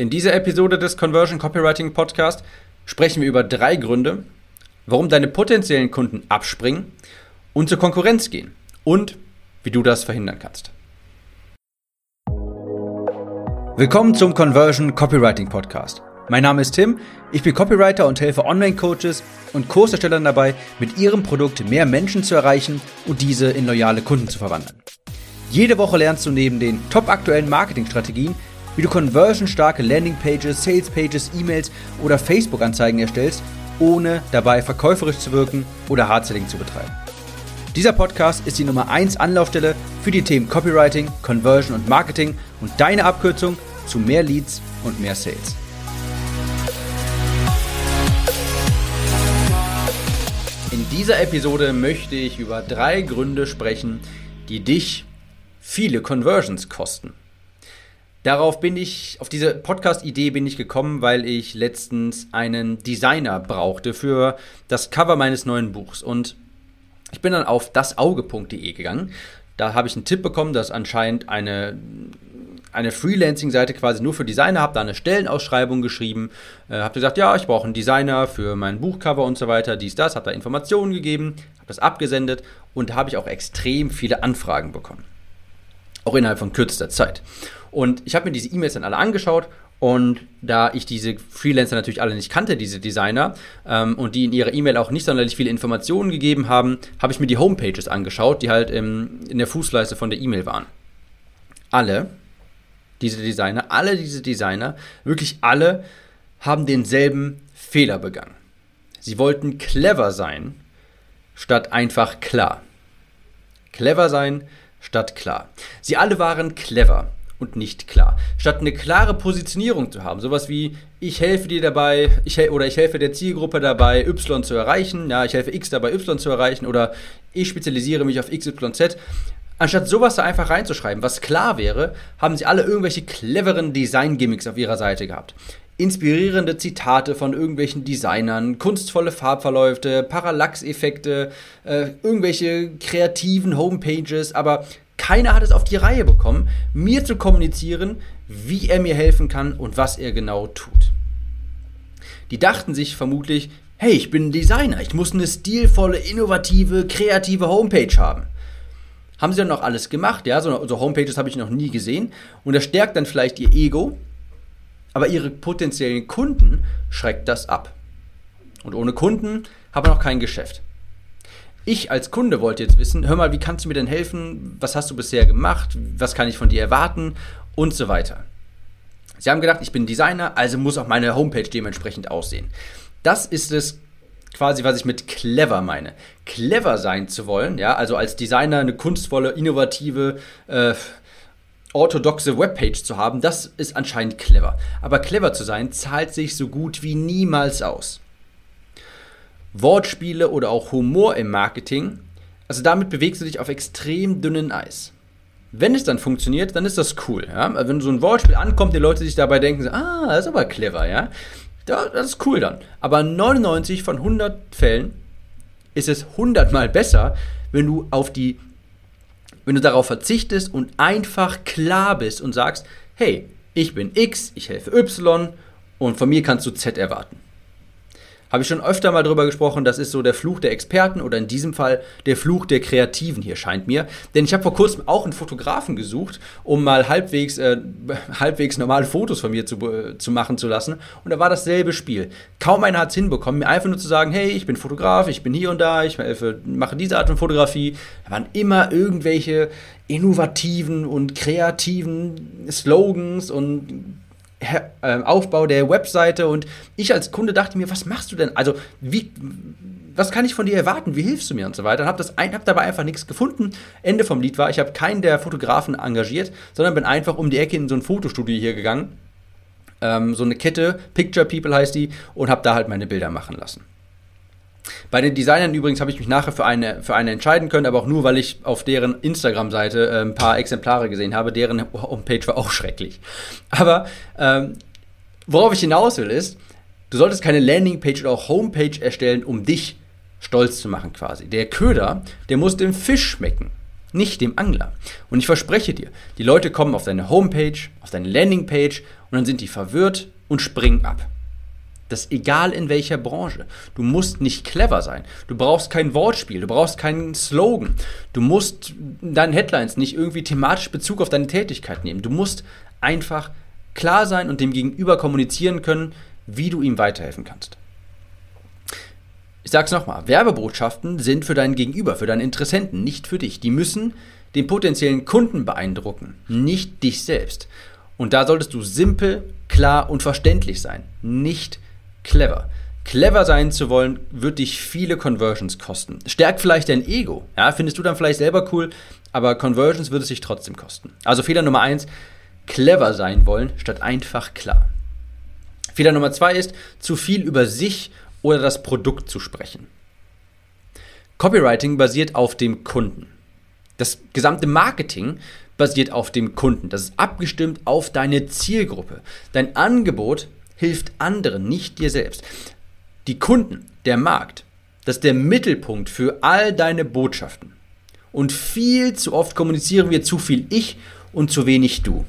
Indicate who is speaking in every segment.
Speaker 1: In dieser Episode des Conversion Copywriting Podcast sprechen wir über drei Gründe, warum deine potenziellen Kunden abspringen und zur Konkurrenz gehen und wie du das verhindern kannst. Willkommen zum Conversion Copywriting Podcast. Mein Name ist Tim, ich bin Copywriter und helfe Online-Coaches und Kurserstellern dabei, mit ihrem Produkt mehr Menschen zu erreichen und diese in loyale Kunden zu verwandeln. Jede Woche lernst du neben den top aktuellen Marketingstrategien, wie du conversionstarke Landingpages, Salespages, E-Mails oder Facebook-Anzeigen erstellst, ohne dabei verkäuferisch zu wirken oder Hardselling zu betreiben. Dieser Podcast ist die Nummer 1 Anlaufstelle für die Themen Copywriting, Conversion und Marketing und deine Abkürzung zu mehr Leads und mehr Sales. In dieser Episode möchte ich über drei Gründe sprechen, die dich viele Conversions kosten. Darauf bin ich, auf diese Podcast-Idee bin ich gekommen, weil ich letztens einen Designer brauchte für das Cover meines neuen Buchs. Und ich bin dann auf dasauge.de gegangen. Da habe ich einen Tipp bekommen, dass anscheinend eine, eine Freelancing-Seite quasi nur für Designer, habe da eine Stellenausschreibung geschrieben, äh, habe gesagt, ja, ich brauche einen Designer für mein Buchcover und so weiter, dies, das, habe da Informationen gegeben, habe das abgesendet und da habe ich auch extrem viele Anfragen bekommen. Auch innerhalb von kürzester Zeit. Und ich habe mir diese E-Mails dann alle angeschaut und da ich diese Freelancer natürlich alle nicht kannte, diese Designer, ähm, und die in ihrer E-Mail auch nicht sonderlich viele Informationen gegeben haben, habe ich mir die Homepages angeschaut, die halt im, in der Fußleiste von der E-Mail waren. Alle diese Designer, alle diese Designer, wirklich alle haben denselben Fehler begangen. Sie wollten clever sein, statt einfach klar. Clever sein, statt klar. Sie alle waren clever und nicht klar. Statt eine klare Positionierung zu haben, sowas wie ich helfe dir dabei, ich oder ich helfe der Zielgruppe dabei, Y zu erreichen, ja, ich helfe X dabei, Y zu erreichen oder ich spezialisiere mich auf XYZ. Anstatt sowas da einfach reinzuschreiben, was klar wäre, haben sie alle irgendwelche cleveren Design-Gimmicks auf ihrer Seite gehabt. Inspirierende Zitate von irgendwelchen Designern, kunstvolle Farbverläufe, Parallax-Effekte, äh, irgendwelche kreativen Homepages, aber keiner hat es auf die Reihe bekommen, mir zu kommunizieren, wie er mir helfen kann und was er genau tut. Die dachten sich vermutlich, hey, ich bin ein Designer, ich muss eine stilvolle, innovative, kreative Homepage haben. Haben sie dann auch alles gemacht, ja, so, so Homepages habe ich noch nie gesehen und das stärkt dann vielleicht ihr Ego, aber ihre potenziellen Kunden schreckt das ab. Und ohne Kunden haben wir noch kein Geschäft. Ich als Kunde wollte jetzt wissen, hör mal, wie kannst du mir denn helfen? Was hast du bisher gemacht? Was kann ich von dir erwarten? Und so weiter. Sie haben gedacht, ich bin Designer, also muss auch meine Homepage dementsprechend aussehen. Das ist es quasi, was ich mit clever meine. Clever sein zu wollen, ja, also als Designer eine kunstvolle, innovative, äh, orthodoxe Webpage zu haben, das ist anscheinend clever. Aber clever zu sein zahlt sich so gut wie niemals aus. Wortspiele oder auch Humor im Marketing. Also damit bewegst du dich auf extrem dünnen Eis. Wenn es dann funktioniert, dann ist das cool. Ja? Wenn so ein Wortspiel ankommt, die Leute sich dabei denken, ah, das ist aber clever, ja. Das ist cool dann. Aber 99 von 100 Fällen ist es 100 mal besser, wenn du auf die, wenn du darauf verzichtest und einfach klar bist und sagst, hey, ich bin X, ich helfe Y und von mir kannst du Z erwarten. Habe ich schon öfter mal drüber gesprochen, das ist so der Fluch der Experten oder in diesem Fall der Fluch der Kreativen hier scheint mir. Denn ich habe vor kurzem auch einen Fotografen gesucht, um mal halbwegs, äh, halbwegs normale Fotos von mir zu, äh, zu machen zu lassen. Und da war dasselbe Spiel. Kaum einer hat es hinbekommen, mir einfach nur zu sagen, hey, ich bin Fotograf, ich bin hier und da, ich mache diese Art von Fotografie. Da waren immer irgendwelche innovativen und kreativen Slogans und Aufbau der Webseite und ich als Kunde dachte mir, was machst du denn? Also, wie, was kann ich von dir erwarten? Wie hilfst du mir und so weiter? Und habe hab dabei einfach nichts gefunden. Ende vom Lied war, ich habe keinen der Fotografen engagiert, sondern bin einfach um die Ecke in so ein Fotostudio hier gegangen. Ähm, so eine Kette, Picture People heißt die, und habe da halt meine Bilder machen lassen. Bei den Designern übrigens habe ich mich nachher für eine, für eine entscheiden können, aber auch nur, weil ich auf deren Instagram-Seite äh, ein paar Exemplare gesehen habe. Deren Homepage war auch schrecklich. Aber ähm, worauf ich hinaus will ist, du solltest keine Landingpage oder auch Homepage erstellen, um dich stolz zu machen quasi. Der Köder, der muss dem Fisch schmecken. nicht dem Angler. Und ich verspreche dir, die Leute kommen auf deine Homepage, auf deine Landingpage und dann sind die verwirrt und springen ab. Das egal in welcher Branche. Du musst nicht clever sein. Du brauchst kein Wortspiel. Du brauchst keinen Slogan. Du musst in deinen Headlines nicht irgendwie thematisch Bezug auf deine Tätigkeit nehmen. Du musst einfach klar sein und dem Gegenüber kommunizieren können, wie du ihm weiterhelfen kannst. Ich sage es nochmal, Werbebotschaften sind für deinen Gegenüber, für deinen Interessenten, nicht für dich. Die müssen den potenziellen Kunden beeindrucken, nicht dich selbst. Und da solltest du simpel, klar und verständlich sein, nicht clever. Clever sein zu wollen, wird dich viele Conversions kosten. Stärkt vielleicht dein Ego. Ja, findest du dann vielleicht selber cool, aber Conversions wird es dich trotzdem kosten. Also Fehler Nummer eins: clever sein wollen, statt einfach klar. Fehler Nummer zwei ist, zu viel über sich oder das Produkt zu sprechen. Copywriting basiert auf dem Kunden. Das gesamte Marketing basiert auf dem Kunden. Das ist abgestimmt auf deine Zielgruppe. Dein Angebot hilft anderen, nicht dir selbst. Die Kunden, der Markt, das ist der Mittelpunkt für all deine Botschaften. Und viel zu oft kommunizieren wir zu viel ich und zu wenig du.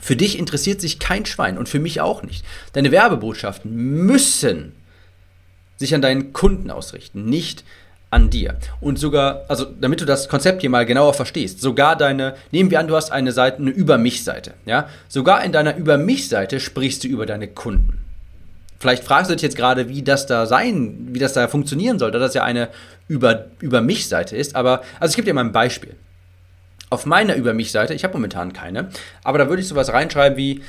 Speaker 1: Für dich interessiert sich kein Schwein und für mich auch nicht. Deine Werbebotschaften müssen sich an deinen Kunden ausrichten, nicht an dir. Und sogar, also damit du das Konzept hier mal genauer verstehst, sogar deine, nehmen wir an, du hast eine Seite, eine Über mich-Seite, ja, sogar in deiner Über mich-Seite sprichst du über deine Kunden. Vielleicht fragst du dich jetzt gerade, wie das da sein, wie das da funktionieren soll, da das ja eine Über, Über mich-Seite ist, aber, also ich gebe dir mal ein Beispiel. Auf meiner Über mich-Seite, ich habe momentan keine, aber da würde ich sowas reinschreiben wie,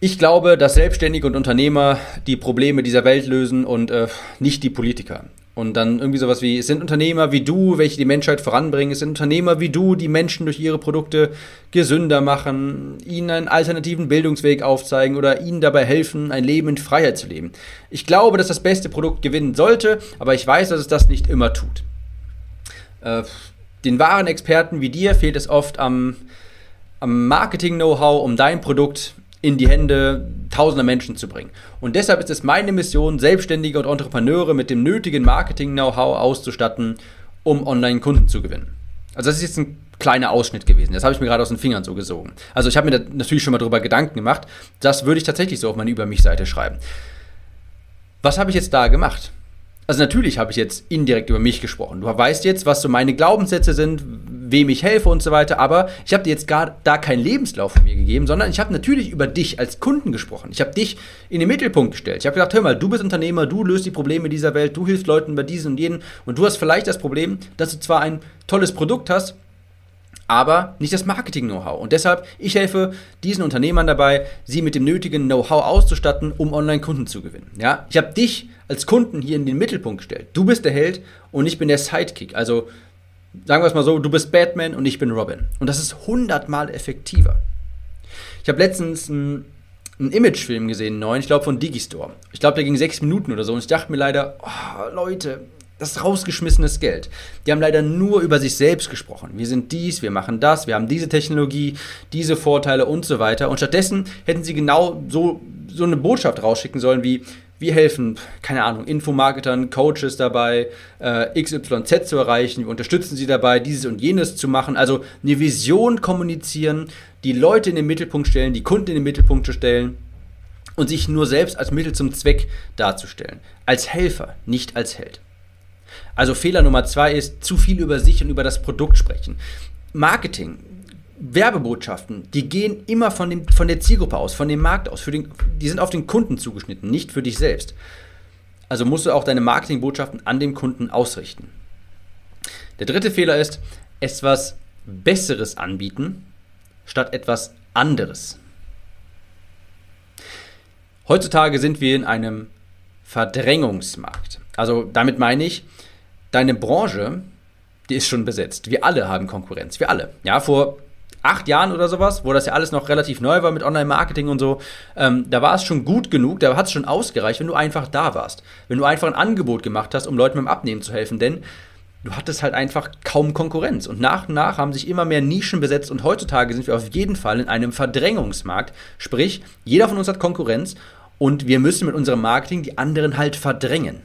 Speaker 1: ich glaube, dass Selbstständige und Unternehmer die Probleme dieser Welt lösen und äh, nicht die Politiker. Und dann irgendwie sowas wie, es sind Unternehmer wie du, welche die Menschheit voranbringen. Es sind Unternehmer wie du, die Menschen durch ihre Produkte gesünder machen, ihnen einen alternativen Bildungsweg aufzeigen oder ihnen dabei helfen, ein Leben in Freiheit zu leben. Ich glaube, dass das beste Produkt gewinnen sollte, aber ich weiß, dass es das nicht immer tut. Äh, den wahren Experten wie dir fehlt es oft am, am Marketing-Know-how, um dein Produkt in die Hände tausender Menschen zu bringen. Und deshalb ist es meine Mission, Selbstständige und Entrepreneure mit dem nötigen Marketing-Know-how auszustatten, um Online-Kunden zu gewinnen. Also das ist jetzt ein kleiner Ausschnitt gewesen. Das habe ich mir gerade aus den Fingern so gesogen. Also ich habe mir da natürlich schon mal darüber Gedanken gemacht. Das würde ich tatsächlich so auf meine Über mich-Seite schreiben. Was habe ich jetzt da gemacht? Also natürlich habe ich jetzt indirekt über mich gesprochen. Du weißt jetzt, was so meine Glaubenssätze sind, wem ich helfe und so weiter, aber ich habe dir jetzt gar da keinen Lebenslauf von mir gegeben, sondern ich habe natürlich über dich als Kunden gesprochen. Ich habe dich in den Mittelpunkt gestellt. Ich habe gesagt, hör mal, du bist Unternehmer, du löst die Probleme dieser Welt, du hilfst Leuten bei diesen und jenen und du hast vielleicht das Problem, dass du zwar ein tolles Produkt hast, aber nicht das Marketing-Know-how. Und deshalb, ich helfe diesen Unternehmern dabei, sie mit dem nötigen Know-how auszustatten, um Online-Kunden zu gewinnen. Ja? Ich habe dich als Kunden hier in den Mittelpunkt gestellt. Du bist der Held und ich bin der Sidekick. Also sagen wir es mal so, du bist Batman und ich bin Robin. Und das ist hundertmal effektiver. Ich habe letztens einen, einen Imagefilm gesehen, einen neuen, ich glaube von Digistore. Ich glaube, der ging sechs Minuten oder so. Und ich dachte mir leider, oh, Leute, das ist rausgeschmissenes Geld. Die haben leider nur über sich selbst gesprochen. Wir sind dies, wir machen das, wir haben diese Technologie, diese Vorteile und so weiter. Und stattdessen hätten sie genau so, so eine Botschaft rausschicken sollen wie, wir helfen, keine Ahnung, Infomarketern, Coaches dabei, äh, XYZ zu erreichen. Wir unterstützen sie dabei, dieses und jenes zu machen. Also eine Vision kommunizieren, die Leute in den Mittelpunkt stellen, die Kunden in den Mittelpunkt zu stellen und sich nur selbst als Mittel zum Zweck darzustellen. Als Helfer, nicht als Held. Also Fehler Nummer zwei ist, zu viel über sich und über das Produkt sprechen. Marketing, Werbebotschaften, die gehen immer von, dem, von der Zielgruppe aus, von dem Markt aus. Für den, die sind auf den Kunden zugeschnitten, nicht für dich selbst. Also musst du auch deine Marketingbotschaften an dem Kunden ausrichten. Der dritte Fehler ist, etwas Besseres anbieten, statt etwas anderes. Heutzutage sind wir in einem Verdrängungsmarkt. Also damit meine ich, deine Branche, die ist schon besetzt. Wir alle haben Konkurrenz. Wir alle. Ja, vor acht Jahren oder sowas, wo das ja alles noch relativ neu war mit Online-Marketing und so, ähm, da war es schon gut genug, da hat es schon ausgereicht, wenn du einfach da warst. Wenn du einfach ein Angebot gemacht hast, um Leuten beim Abnehmen zu helfen, denn du hattest halt einfach kaum Konkurrenz. Und nach und nach haben sich immer mehr Nischen besetzt und heutzutage sind wir auf jeden Fall in einem Verdrängungsmarkt. Sprich, jeder von uns hat Konkurrenz und wir müssen mit unserem Marketing die anderen halt verdrängen.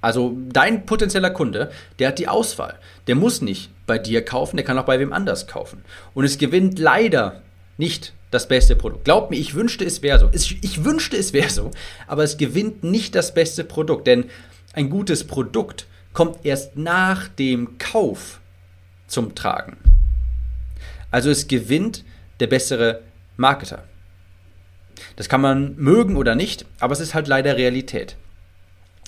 Speaker 1: Also dein potenzieller Kunde, der hat die Auswahl. Der muss nicht bei dir kaufen, der kann auch bei wem anders kaufen. Und es gewinnt leider nicht das beste Produkt. Glaub mir, ich wünschte, es wäre so. Ich wünschte, es wäre so, aber es gewinnt nicht das beste Produkt, denn ein gutes Produkt kommt erst nach dem Kauf zum Tragen. Also es gewinnt der bessere Marketer. Das kann man mögen oder nicht, aber es ist halt leider Realität.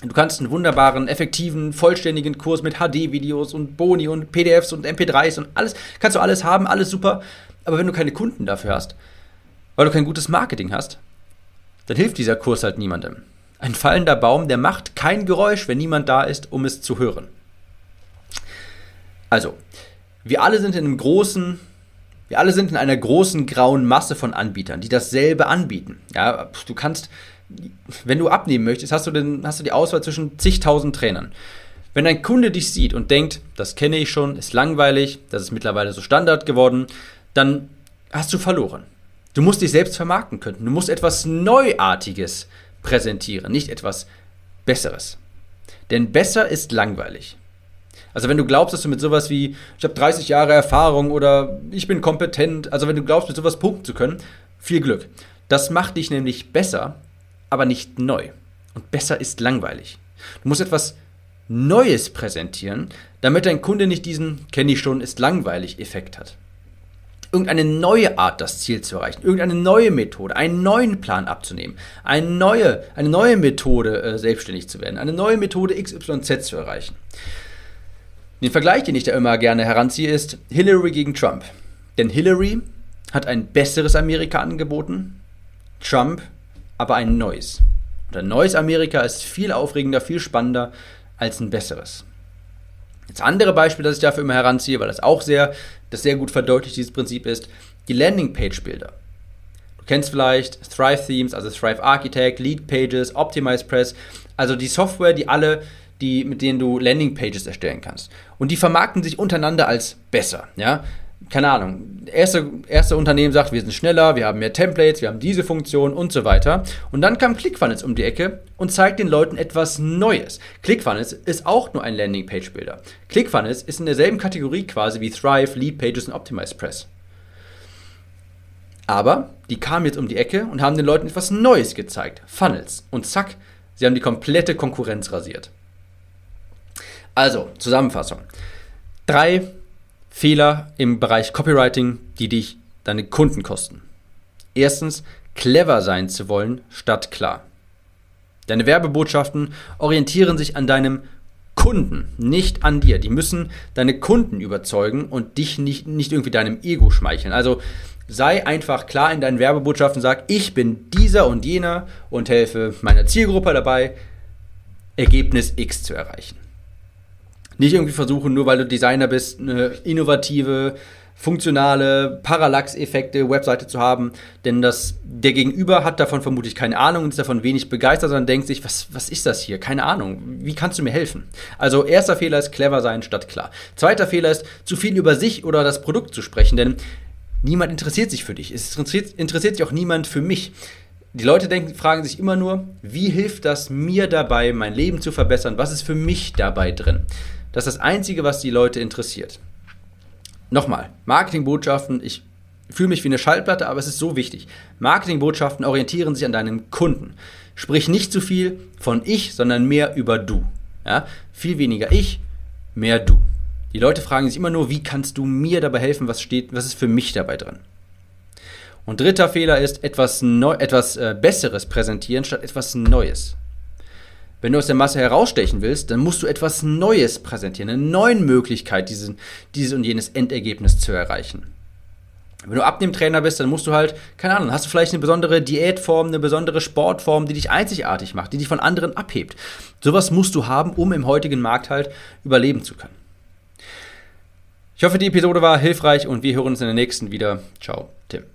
Speaker 1: Du kannst einen wunderbaren, effektiven, vollständigen Kurs mit HD-Videos und Boni und PDFs und MP3s und alles, kannst du alles haben, alles super. Aber wenn du keine Kunden dafür hast, weil du kein gutes Marketing hast, dann hilft dieser Kurs halt niemandem. Ein fallender Baum, der macht kein Geräusch, wenn niemand da ist, um es zu hören. Also, wir alle sind in einem großen, wir alle sind in einer großen grauen Masse von Anbietern, die dasselbe anbieten. Ja, du kannst wenn du abnehmen möchtest, hast du, den, hast du die Auswahl zwischen zigtausend Trainern. Wenn ein Kunde dich sieht und denkt, das kenne ich schon, ist langweilig, das ist mittlerweile so Standard geworden, dann hast du verloren. Du musst dich selbst vermarkten können. Du musst etwas Neuartiges präsentieren, nicht etwas Besseres. Denn besser ist langweilig. Also wenn du glaubst, dass du mit sowas wie, ich habe 30 Jahre Erfahrung oder ich bin kompetent, also wenn du glaubst, mit sowas punkten zu können, viel Glück. Das macht dich nämlich besser, aber nicht neu. Und besser ist langweilig. Du musst etwas Neues präsentieren, damit dein Kunde nicht diesen kenne ich schon, ist langweilig Effekt hat. Irgendeine neue Art, das Ziel zu erreichen, irgendeine neue Methode, einen neuen Plan abzunehmen, eine neue, eine neue Methode äh, selbstständig zu werden, eine neue Methode XYZ zu erreichen. Den Vergleich, den ich da immer gerne heranziehe, ist Hillary gegen Trump. Denn Hillary hat ein besseres Amerika angeboten, Trump aber ein neues. Und ein neues Amerika ist viel aufregender, viel spannender als ein besseres. Das andere Beispiel, das ich dafür immer heranziehe, weil das auch sehr, das sehr gut verdeutlicht, dieses Prinzip ist, die Landingpage-Bilder. Du kennst vielleicht Thrive Themes, also Thrive Architect, Lead Pages, Optimize Press, also die Software, die alle, die, mit denen du Landingpages erstellen kannst. Und die vermarkten sich untereinander als besser. Ja? Keine Ahnung, erste, erste Unternehmen sagt, wir sind schneller, wir haben mehr Templates, wir haben diese Funktion und so weiter. Und dann kam ClickFunnels um die Ecke und zeigt den Leuten etwas Neues. ClickFunnels ist auch nur ein Landingpage-Builder. ClickFunnels ist in derselben Kategorie quasi wie Thrive, Lead Pages und Optimize Press. Aber die kamen jetzt um die Ecke und haben den Leuten etwas Neues gezeigt. Funnels. Und zack, sie haben die komplette Konkurrenz rasiert. Also, Zusammenfassung. Drei Fehler im Bereich Copywriting, die dich deine Kunden kosten. Erstens, clever sein zu wollen statt klar. Deine Werbebotschaften orientieren sich an deinem Kunden, nicht an dir. Die müssen deine Kunden überzeugen und dich nicht, nicht irgendwie deinem Ego schmeicheln. Also sei einfach klar in deinen Werbebotschaften, sag, ich bin dieser und jener und helfe meiner Zielgruppe dabei, Ergebnis X zu erreichen. Nicht irgendwie versuchen, nur weil du Designer bist, eine innovative, funktionale Parallax-Effekte Webseite zu haben, denn das, der Gegenüber hat davon vermutlich keine Ahnung und ist davon wenig begeistert, sondern denkt sich, was, was ist das hier? Keine Ahnung. Wie kannst du mir helfen? Also erster Fehler ist clever sein statt klar. Zweiter Fehler ist, zu viel über sich oder das Produkt zu sprechen, denn niemand interessiert sich für dich. Es interessiert, interessiert sich auch niemand für mich. Die Leute denken, fragen sich immer nur, wie hilft das mir dabei, mein Leben zu verbessern? Was ist für mich dabei drin? Das ist das Einzige, was die Leute interessiert. Nochmal, Marketingbotschaften, ich fühle mich wie eine Schallplatte, aber es ist so wichtig. Marketingbotschaften orientieren sich an deinem Kunden. Sprich nicht zu viel von ich, sondern mehr über du. Ja? Viel weniger ich, mehr du. Die Leute fragen sich immer nur, wie kannst du mir dabei helfen, was steht, was ist für mich dabei drin. Und dritter Fehler ist etwas, Neu etwas äh, Besseres präsentieren statt etwas Neues. Wenn du aus der Masse herausstechen willst, dann musst du etwas Neues präsentieren, eine neue Möglichkeit, diesen, dieses und jenes Endergebnis zu erreichen. Wenn du Abnehmtrainer bist, dann musst du halt, keine Ahnung, hast du vielleicht eine besondere Diätform, eine besondere Sportform, die dich einzigartig macht, die dich von anderen abhebt. Sowas musst du haben, um im heutigen Markt halt überleben zu können. Ich hoffe, die Episode war hilfreich und wir hören uns in der nächsten wieder. Ciao, Tim.